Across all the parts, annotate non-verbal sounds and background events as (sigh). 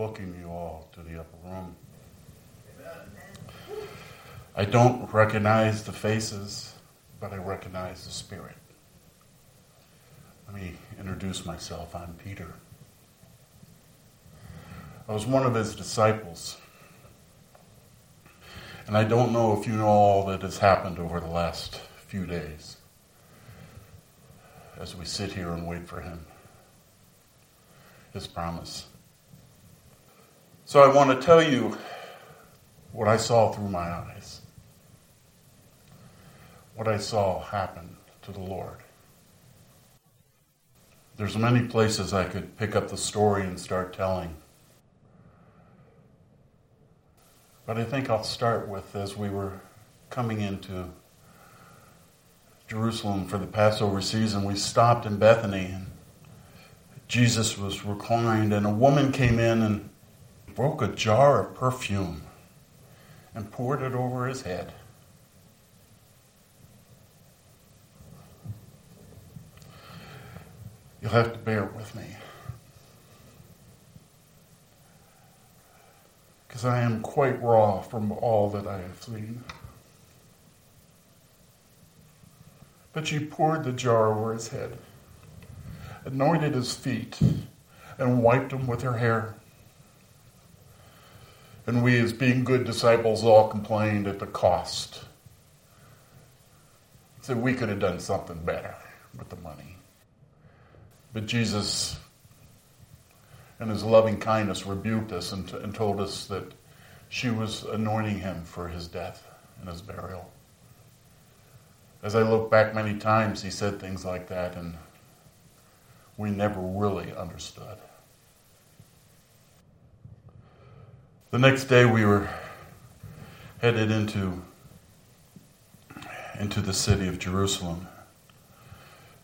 welcome you all to the upper room. I don't recognize the faces, but I recognize the spirit. Let me introduce myself. I'm Peter. I was one of his disciples. And I don't know if you know all that has happened over the last few days as we sit here and wait for him, his promise. So I want to tell you what I saw through my eyes, what I saw happen to the Lord. There's many places I could pick up the story and start telling. But I think I'll start with as we were coming into Jerusalem for the Passover season, we stopped in Bethany and Jesus was reclined, and a woman came in and broke a jar of perfume and poured it over his head. You'll have to bear with me. Because I am quite raw from all that I have seen. But she poured the jar over his head, anointed his feet, and wiped them with her hair. And we, as being good disciples, all complained at the cost. Said we could have done something better with the money. But Jesus, in his loving kindness, rebuked us and, t- and told us that she was anointing him for his death and his burial. As I look back many times, he said things like that, and we never really understood. The next day, we were headed into, into the city of Jerusalem.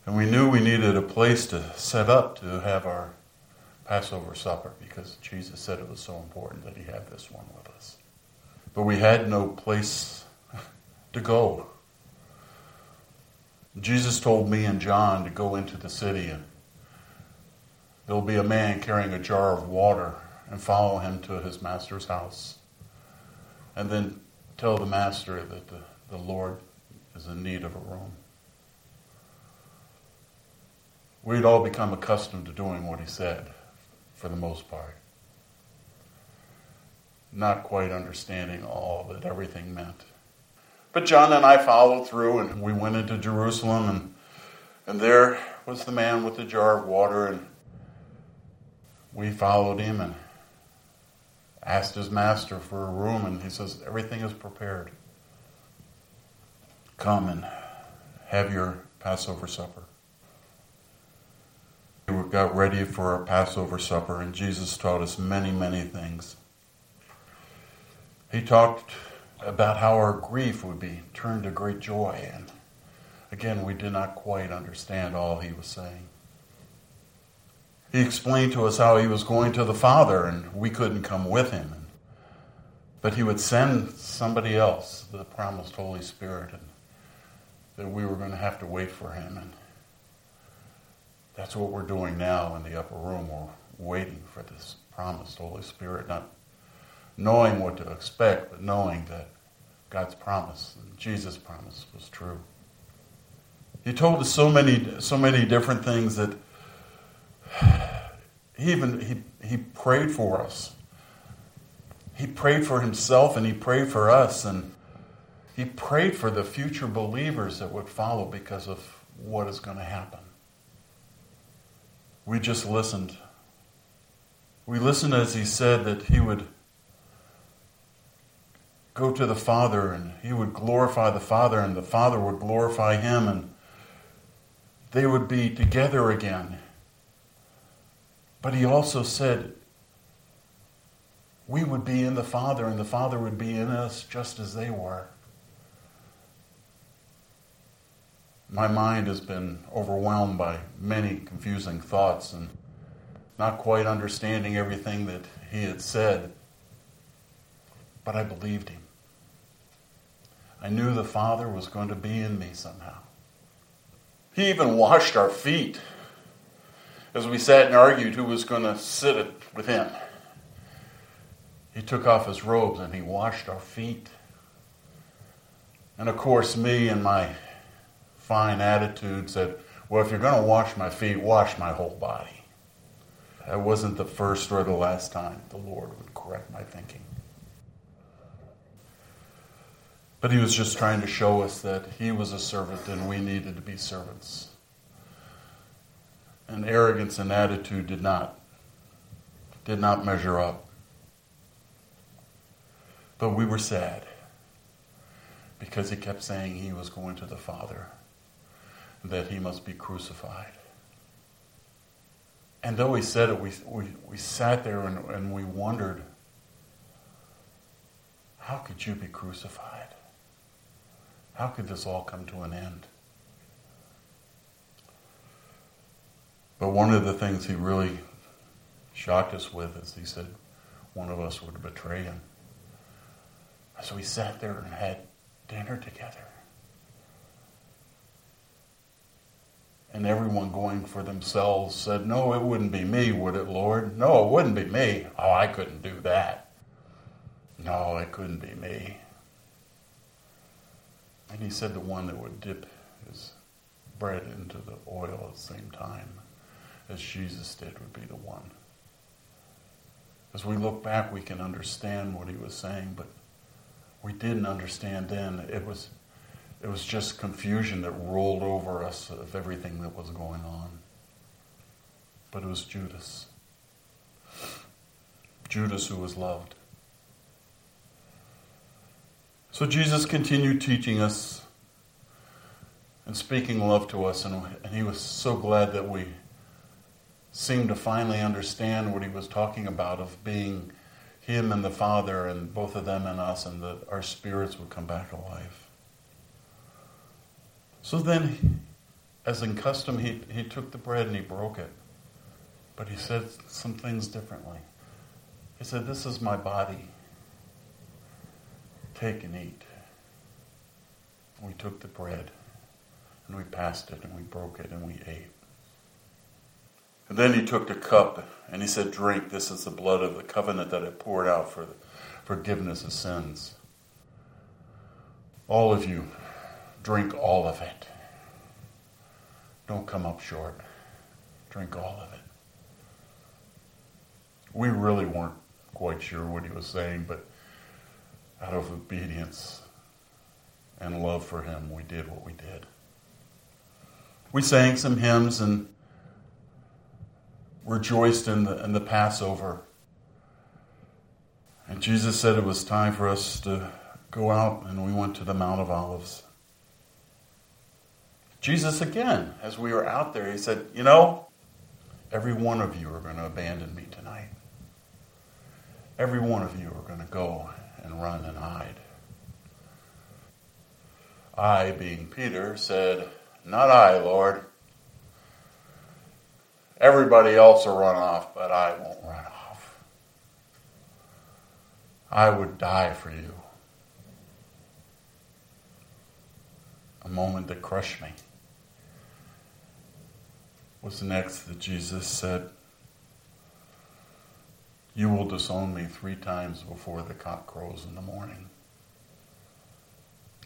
And we knew we needed a place to set up to have our Passover supper because Jesus said it was so important that he had this one with us. But we had no place (laughs) to go. Jesus told me and John to go into the city and there'll be a man carrying a jar of water and follow him to his master's house. And then tell the master that the, the Lord is in need of a room. We'd all become accustomed to doing what he said for the most part. Not quite understanding all that everything meant. But John and I followed through and we went into Jerusalem and and there was the man with the jar of water and we followed him and asked his master for a room and he says everything is prepared. Come and have your Passover supper. We got ready for our Passover supper and Jesus taught us many, many things. He talked about how our grief would be turned to great joy. And again, we did not quite understand all he was saying. He explained to us how he was going to the Father and we couldn't come with him. But he would send somebody else, the promised Holy Spirit, and that we were going to have to wait for him. And that's what we're doing now in the upper room. We're waiting for this promised Holy Spirit, not knowing what to expect, but knowing that God's promise, Jesus' promise, was true. He told us so many, so many different things that (sighs) he even he, he prayed for us. He prayed for himself and he prayed for us and he prayed for the future believers that would follow because of what is going to happen. We just listened. We listened as he said that he would go to the Father and he would glorify the Father and the Father would glorify him and they would be together again. But he also said we would be in the Father and the Father would be in us just as they were. My mind has been overwhelmed by many confusing thoughts and not quite understanding everything that he had said, but I believed him. I knew the Father was going to be in me somehow. He even washed our feet as we sat and argued who was going to sit with him. he took off his robes and he washed our feet. And of course, me and my fine attitude said, Well, if you're going to wash my feet, wash my whole body. That wasn't the first or the last time the Lord would correct my thinking. But he was just trying to show us that he was a servant and we needed to be servants. And arrogance and attitude did not did not measure up. But we were sad because he kept saying he was going to the Father, that he must be crucified. And though he said it, we, we, we sat there and, and we wondered, how could you be crucified? How could this all come to an end? But one of the things he really shocked us with is he said one of us would betray him. So we sat there and had dinner together. And everyone going for themselves said, No, it wouldn't be me, would it, Lord? No, it wouldn't be me. Oh, I couldn't do that. No, it couldn't be me. And he said the one that would dip his bread into the oil at the same time as Jesus did would be the one. As we look back, we can understand what he was saying, but we didn't understand then. It was, it was just confusion that rolled over us of everything that was going on. But it was Judas. Judas who was loved. So Jesus continued teaching us and speaking love to us, and, and he was so glad that we seemed to finally understand what he was talking about of being him and the Father, and both of them and us, and that our spirits would come back alive. So then, as in custom, he, he took the bread and he broke it. But he said some things differently. He said, This is my body. Take and eat. We took the bread and we passed it and we broke it and we ate. And then he took the cup and he said, Drink, this is the blood of the covenant that I poured out for the forgiveness of sins. All of you, drink all of it. Don't come up short. Drink all of it. We really weren't quite sure what he was saying, but out of obedience and love for him, we did what we did. We sang some hymns and rejoiced in the, in the Passover. And Jesus said it was time for us to go out, and we went to the Mount of Olives. Jesus, again, as we were out there, he said, You know, every one of you are going to abandon me tonight. Every one of you are going to go and run and hide. I, being Peter, said, Not I, Lord. Everybody else will run off, but I won't run off. I would die for you. A moment that crushed me was the next that Jesus said, You will disown me three times before the cock crows in the morning.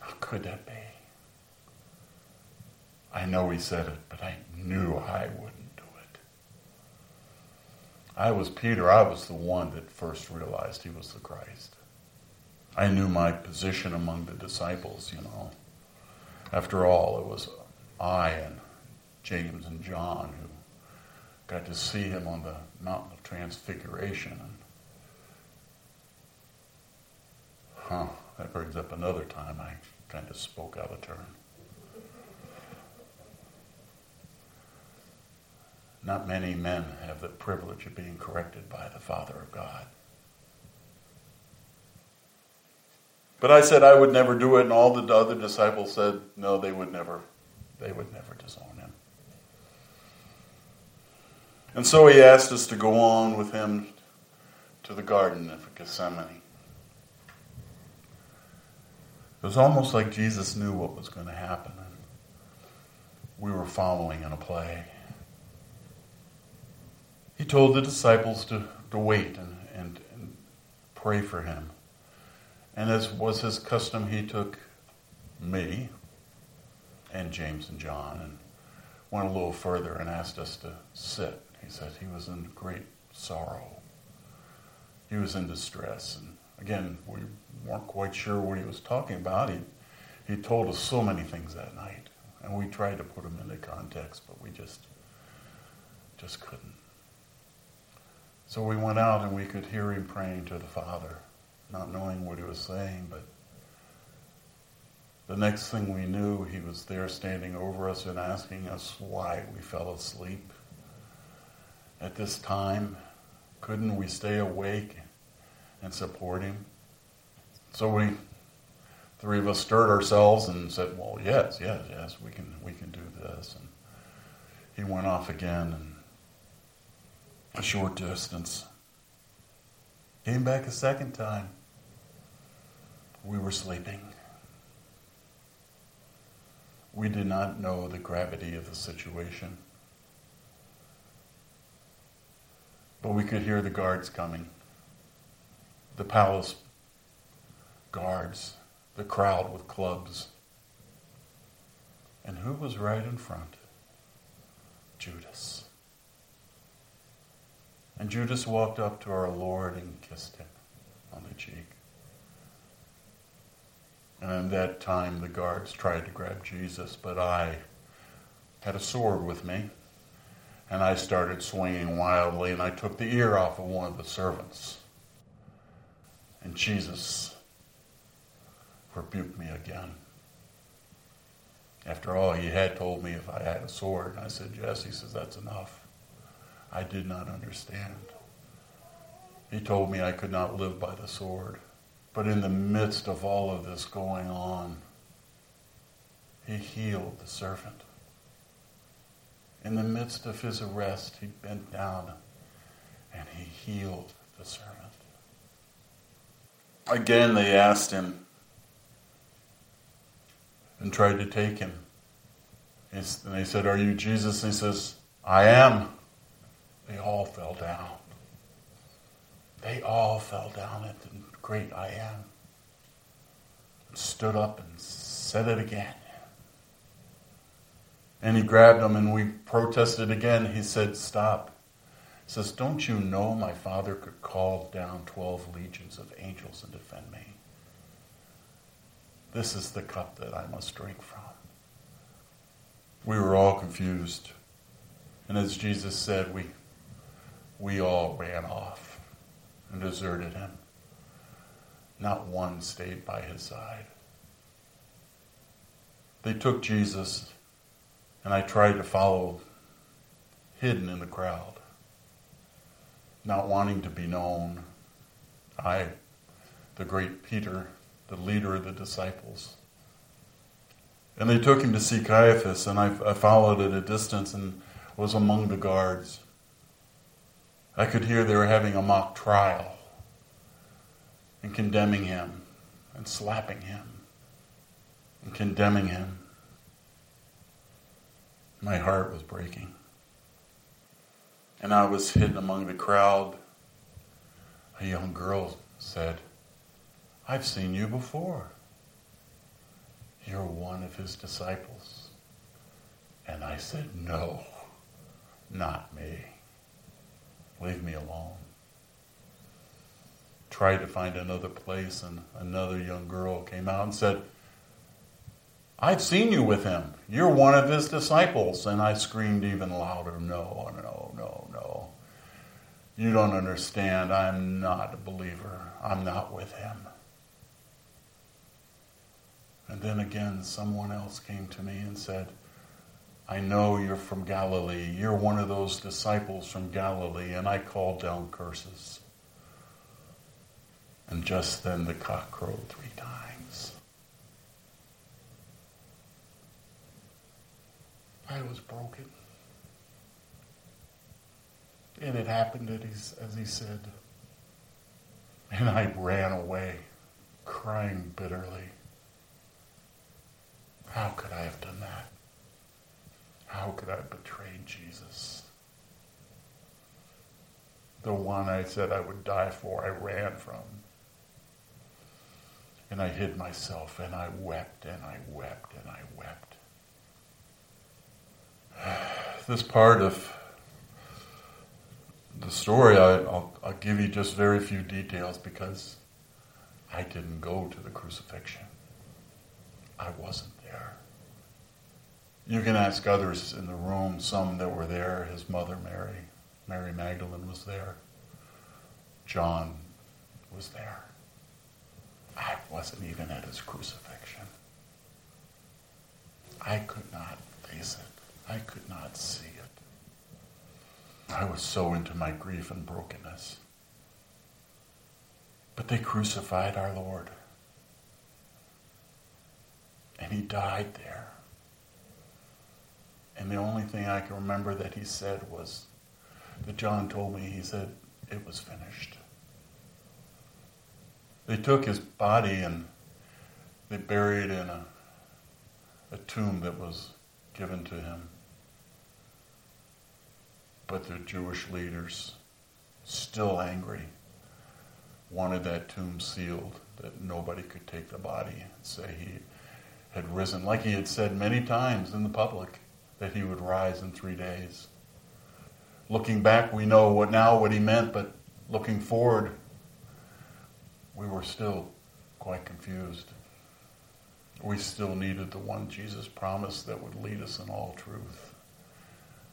How could that be? I know he said it, but I knew I wouldn't. I was Peter, I was the one that first realized he was the Christ. I knew my position among the disciples, you know. After all, it was I and James and John who got to see him on the mountain of transfiguration. Huh, that brings up another time I kind of spoke out of turn. Not many men have the privilege of being corrected by the Father of God. But I said I would never do it, and all the other disciples said, no, they would never, they would never disown him. And so he asked us to go on with him to the Garden of Gethsemane. It was almost like Jesus knew what was going to happen, we were following in a play he told the disciples to, to wait and, and, and pray for him. And as was his custom, he took me and James and John and went a little further and asked us to sit. He said he was in great sorrow. He was in distress. And again, we weren't quite sure what he was talking about. He, he told us so many things that night. And we tried to put them into context, but we just just couldn't. So we went out and we could hear him praying to the Father, not knowing what he was saying, but the next thing we knew, he was there standing over us and asking us why we fell asleep. At this time, couldn't we stay awake and support him? So we, three of us stirred ourselves and said, well, yes, yes, yes, we can, we can do this. And he went off again and a short distance. Came back a second time. We were sleeping. We did not know the gravity of the situation. But we could hear the guards coming. The palace guards, the crowd with clubs. And who was right in front? Judas. And Judas walked up to our Lord and kissed him on the cheek. And at that time, the guards tried to grab Jesus, but I had a sword with me. And I started swinging wildly, and I took the ear off of one of the servants. And Jesus rebuked me again. After all, he had told me if I had a sword. And I said, Yes. He says, That's enough. I did not understand. He told me I could not live by the sword. But in the midst of all of this going on, he healed the servant. In the midst of his arrest, he bent down and he healed the servant. Again, they asked him and tried to take him. And they said, Are you Jesus? And he says, I am. They all fell down. They all fell down at the great I am. Stood up and said it again. And he grabbed them and we protested again. He said, Stop. He says, Don't you know my father could call down 12 legions of angels and defend me? This is the cup that I must drink from. We were all confused. And as Jesus said, we we all ran off and deserted him. Not one stayed by his side. They took Jesus, and I tried to follow hidden in the crowd, not wanting to be known. I, the great Peter, the leader of the disciples. And they took him to see Caiaphas, and I, I followed at a distance and was among the guards. I could hear they were having a mock trial and condemning him and slapping him and condemning him. My heart was breaking. And I was hidden among the crowd. A young girl said, I've seen you before. You're one of his disciples. And I said, No, not me. Leave me alone. Tried to find another place, and another young girl came out and said, I've seen you with him. You're one of his disciples. And I screamed even louder, No, no, no, no. You don't understand. I'm not a believer. I'm not with him. And then again, someone else came to me and said, I know you're from Galilee. You're one of those disciples from Galilee. And I called down curses. And just then the cock crowed three times. I was broken. And it happened as he said. And I ran away, crying bitterly. How could I have done that? How could I betray Jesus? The one I said I would die for, I ran from. And I hid myself and I wept and I wept and I wept. (sighs) This part of the story, I, will I'll give you just very few details because I didn't go to the crucifixion. I wasn't there. You can ask others in the room, some that were there. His mother, Mary, Mary Magdalene, was there. John was there. I wasn't even at his crucifixion. I could not face it. I could not see it. I was so into my grief and brokenness. But they crucified our Lord. And he died there. And the only thing I can remember that he said was that John told me, he said, it was finished. They took his body and they buried in a, a tomb that was given to him. But the Jewish leaders, still angry, wanted that tomb sealed, that nobody could take the body and say he had risen, like he had said many times in the public, that he would rise in three days. Looking back, we know what now what he meant, but looking forward, we were still quite confused. We still needed the one Jesus promised that would lead us in all truth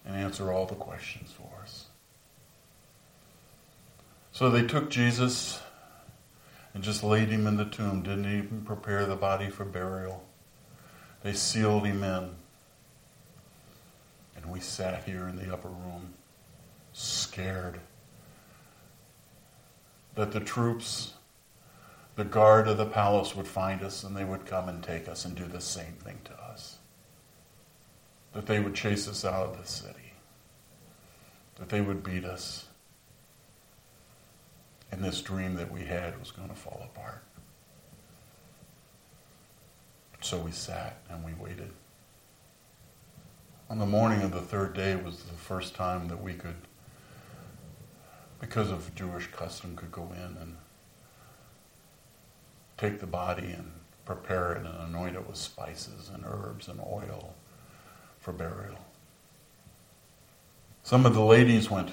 and answer all the questions for us. So they took Jesus and just laid him in the tomb, didn't even prepare the body for burial. They sealed him in. And we sat here in the upper room, scared that the troops the guard of the palace would find us and they would come and take us and do the same thing to us. That they would chase us out of the city. That they would beat us. And this dream that we had was going to fall apart. So we sat and we waited. On the morning of the third day was the first time that we could, because of Jewish custom, could go in and take the body and prepare it and anoint it with spices and herbs and oil for burial. Some of the ladies went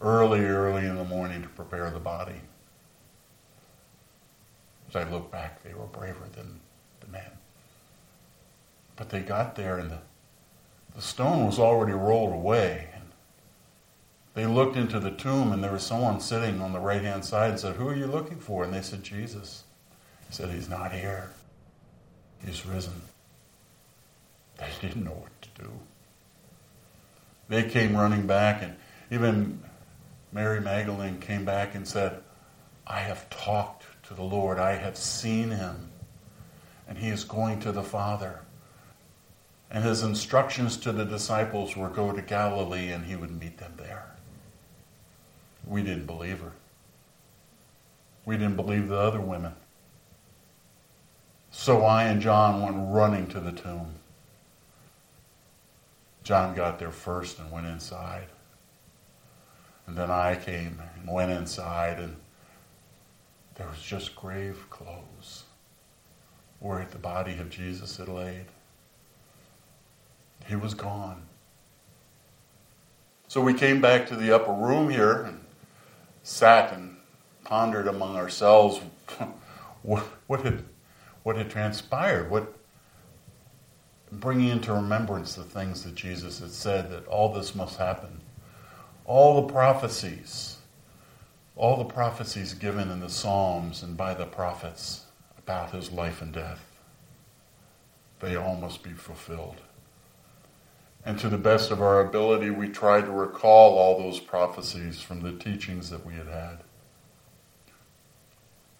early, early in the morning to prepare the body. As I look back, they were braver than the men. But they got there and the, the stone was already rolled away. They looked into the tomb and there was someone sitting on the right hand side and said, Who are you looking for? And they said, Jesus. He said, He's not here. He's risen. They (laughs) didn't know what to do. They came running back, and even Mary Magdalene came back and said, I have talked to the Lord. I have seen him. And he is going to the Father. And his instructions to the disciples were go to Galilee and he would meet them there. We didn't believe her. We didn't believe the other women. So I and John went running to the tomb. John got there first and went inside. And then I came and went inside, and there was just grave clothes where the body of Jesus had laid. He was gone. So we came back to the upper room here and sat and pondered among ourselves (laughs) what, what had what had transpired, what bringing into remembrance the things that Jesus had said that all this must happen. All the prophecies, all the prophecies given in the Psalms and by the prophets about his life and death, they all must be fulfilled. And to the best of our ability, we tried to recall all those prophecies from the teachings that we had had.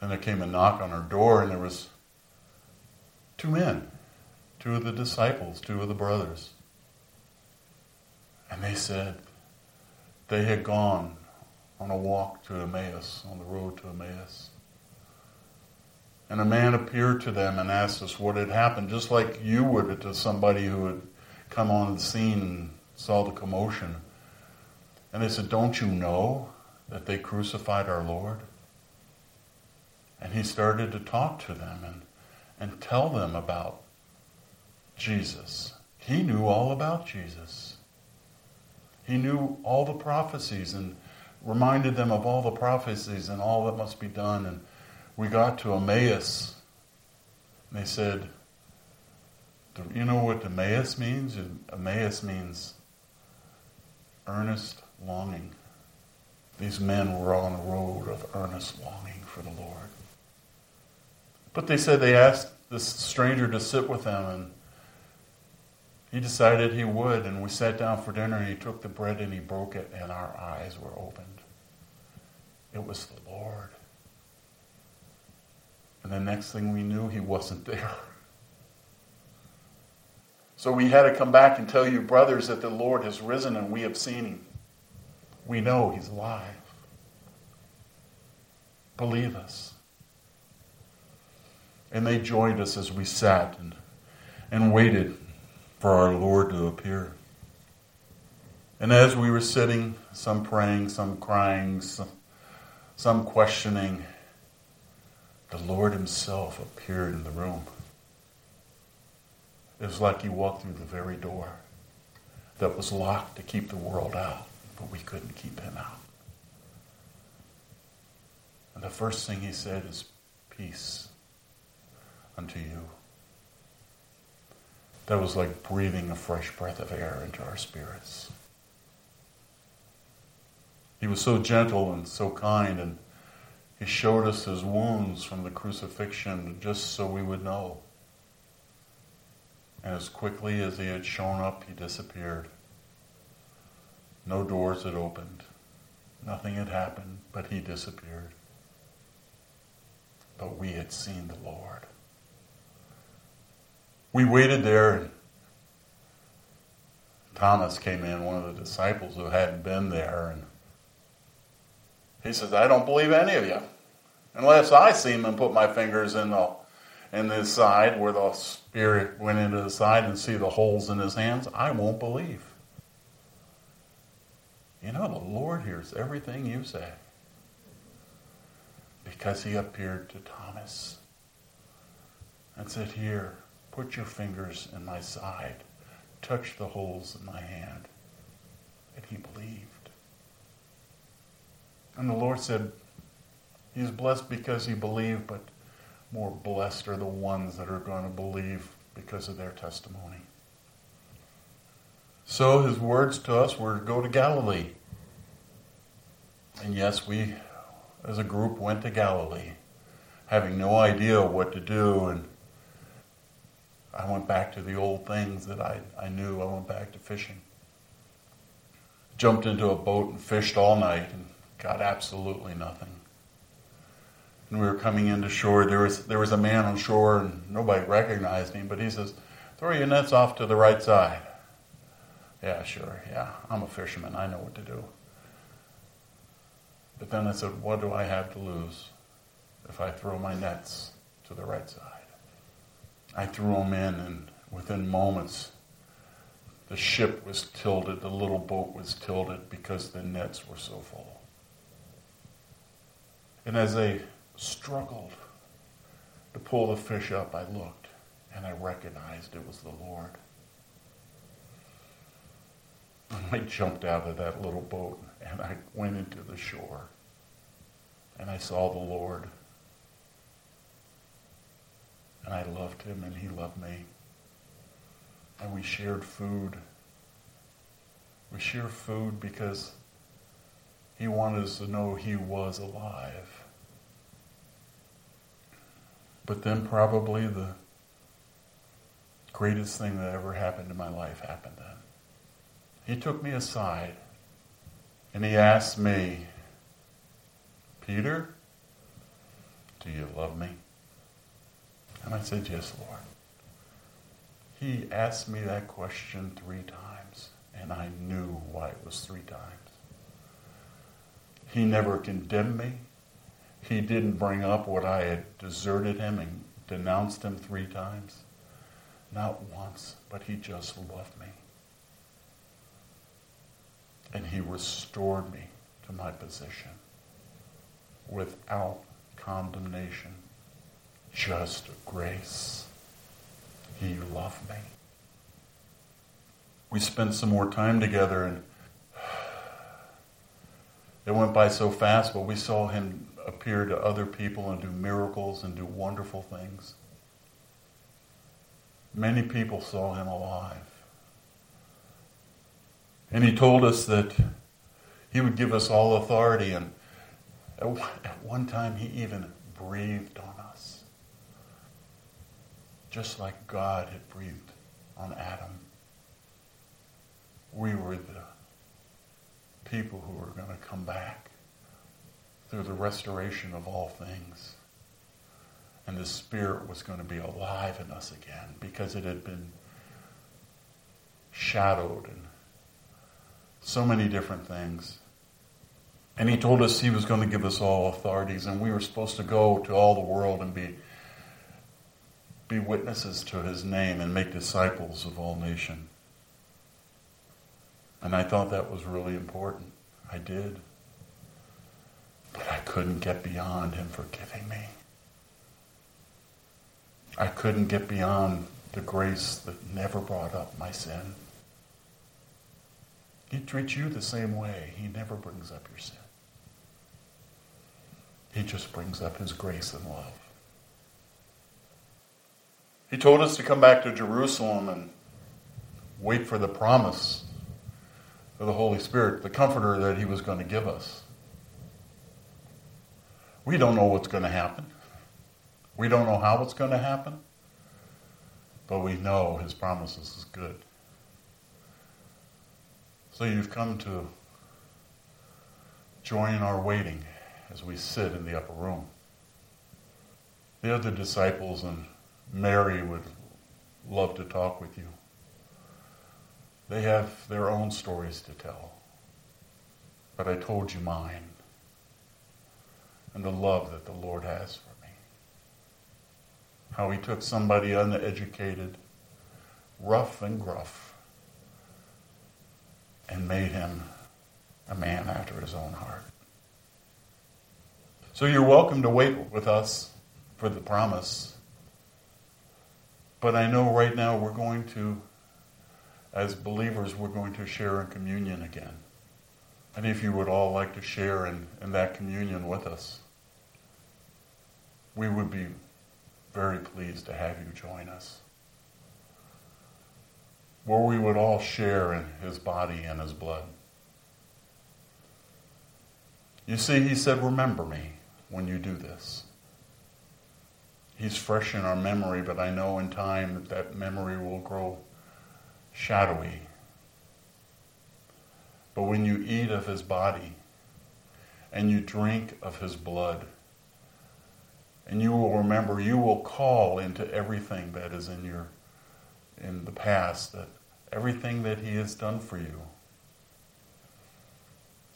And there came a knock on our door, and there was two men, two of the disciples, two of the brothers. And they said they had gone on a walk to Emmaus, on the road to Emmaus. And a man appeared to them and asked us what had happened, just like you would to somebody who had come on the scene and saw the commotion. And they said, Don't you know that they crucified our Lord? And he started to talk to them and, and tell them about Jesus. He knew all about Jesus. He knew all the prophecies and reminded them of all the prophecies and all that must be done. And we got to Emmaus. And they said, you know what Emmaus means? Emmaus means earnest longing. These men were on a road of earnest longing for the Lord. But they said they asked this stranger to sit with them, and he decided he would. And we sat down for dinner, and he took the bread and he broke it, and our eyes were opened. It was the Lord. And the next thing we knew, he wasn't (laughs) there. So we had to come back and tell you, brothers, that the Lord has risen and we have seen him. We know he's alive. Believe us. And they joined us as we sat and, and waited for our Lord to appear. And as we were sitting, some praying, some crying, some, some questioning, the Lord Himself appeared in the room. It was like you walked through the very door that was locked to keep the world out, but we couldn't keep Him out. And the first thing He said is, Peace unto you. That was like breathing a fresh breath of air into our spirits. He was so gentle and so kind, and he showed us his wounds from the crucifixion just so we would know. And as quickly as he had shown up, he disappeared. No doors had opened. Nothing had happened, but he disappeared. But we had seen the Lord. We waited there, and Thomas came in, one of the disciples who hadn't been there, and he says, I don't believe any of you. Unless I see him and put my fingers in the in the side where the spirit went into the side and see the holes in his hands, I won't believe. You know, the Lord hears everything you say. Because he appeared to Thomas and said, Here, put your fingers in my side, touch the holes in my hand. And he believed. And the Lord said, He's blessed because he believed, but more blessed are the ones that are going to believe because of their testimony. So his words to us were go to Galilee. And yes, we as a group went to Galilee, having no idea what to do. And I went back to the old things that I, I knew. I went back to fishing. Jumped into a boat and fished all night and got absolutely nothing. And we were coming into shore. There was there was a man on shore, and nobody recognized him. But he says, "Throw your nets off to the right side." Yeah, sure. Yeah, I'm a fisherman. I know what to do. But then I said, "What do I have to lose if I throw my nets to the right side?" I threw them in, and within moments, the ship was tilted. The little boat was tilted because the nets were so full. And as they struggled to pull the fish up, I looked and I recognized it was the Lord. I jumped out of that little boat and I went into the shore and I saw the Lord. And I loved him and he loved me. And we shared food. We shared food because he wanted us to know he was alive. But then probably the greatest thing that ever happened in my life happened then. He took me aside and he asked me, Peter, do you love me? And I said, Yes, Lord. He asked me that question three times, and I knew why it was three times. He never condemned me. He didn't bring up what I had deserted him and denounced him three times. Not once, but he just loved me. And he restored me to my position without condemnation, just grace. He loved me. We spent some more time together and (sighs) it went by so fast, but we saw him appear to other people and do miracles and do wonderful things. Many people saw him alive. And he told us that he would give us all authority. And at one time, he even breathed on us, just like God had breathed on Adam. We were the people who were going to come back through the restoration of all things. And the Spirit was going to be alive in us again because it had been shadowed and so many different things. And he told us he was going to give us all authorities, and we were supposed to go to all the world and be, be witnesses to his name and make disciples of all nations. And I thought that was really important. I did. But I couldn't get beyond him forgiving me. I couldn't get beyond the grace that never brought up my sin. He treats you the same way. He never brings up your sin. He just brings up his grace and love. He told us to come back to Jerusalem and wait for the promise of the Holy Spirit, the comforter that he was going to give us. We don't know what's going to happen. We don't know how it's going to happen. But we know his promises is good. So you've come to join our waiting as we sit in the upper room. The other disciples and Mary would love to talk with you. They have their own stories to tell. But I told you mine and the love that the Lord has for me. How he took somebody uneducated, rough and gruff, and made him a man after his own heart. So you're welcome to wait with us for the promise. But I know right now we're going to, as believers, we're going to share in communion again. And if you would all like to share in, in that communion with us, we would be very pleased to have you join us. Where we would all share in his body and his blood. You see, he said, Remember me when you do this. He's fresh in our memory, but I know in time that that memory will grow shadowy. But when you eat of his body and you drink of his blood, and you will remember, you will call into everything that is in your in the past, that everything that he has done for you.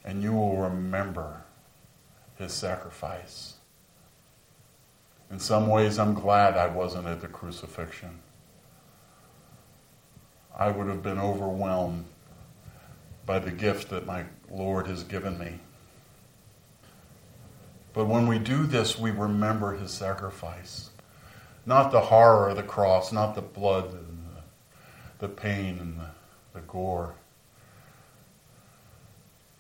And you will remember his sacrifice. In some ways, I'm glad I wasn't at the crucifixion. I would have been overwhelmed by the gift that my Lord has given me. But when we do this, we remember his sacrifice. Not the horror of the cross, not the blood and the, the pain and the, the gore,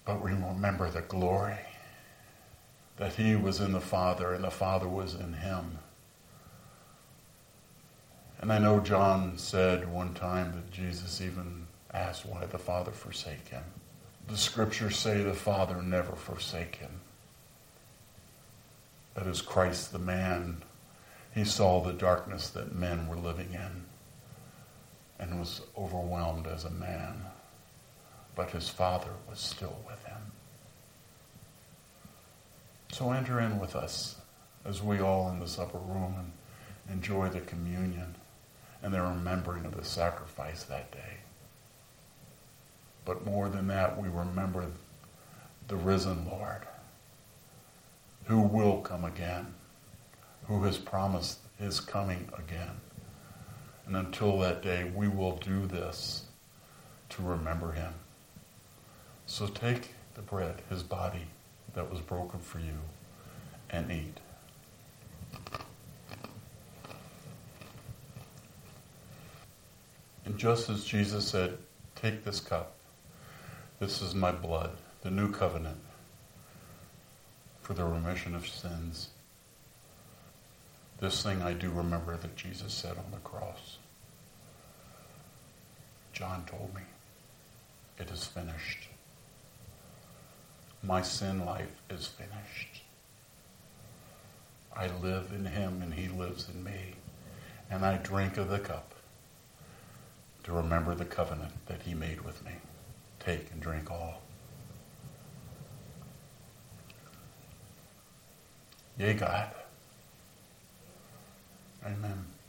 but we remember the glory that he was in the Father and the Father was in him. And I know John said one time that Jesus even asked why the Father forsake him. The scriptures say the Father never forsake him. That is Christ the man. He saw the darkness that men were living in and was overwhelmed as a man. But his Father was still with him. So enter in with us as we all in this upper room and enjoy the communion and the remembering of the sacrifice that day. But more than that, we remember the risen Lord who will come again, who has promised his coming again. And until that day, we will do this to remember him. So take the bread, his body that was broken for you, and eat. And just as Jesus said, Take this cup. This is my blood, the new covenant for the remission of sins. This thing I do remember that Jesus said on the cross. John told me, It is finished. My sin life is finished. I live in him and he lives in me. And I drink of the cup to remember the covenant that he made with me. Take and drink all. Yea, God. Amen.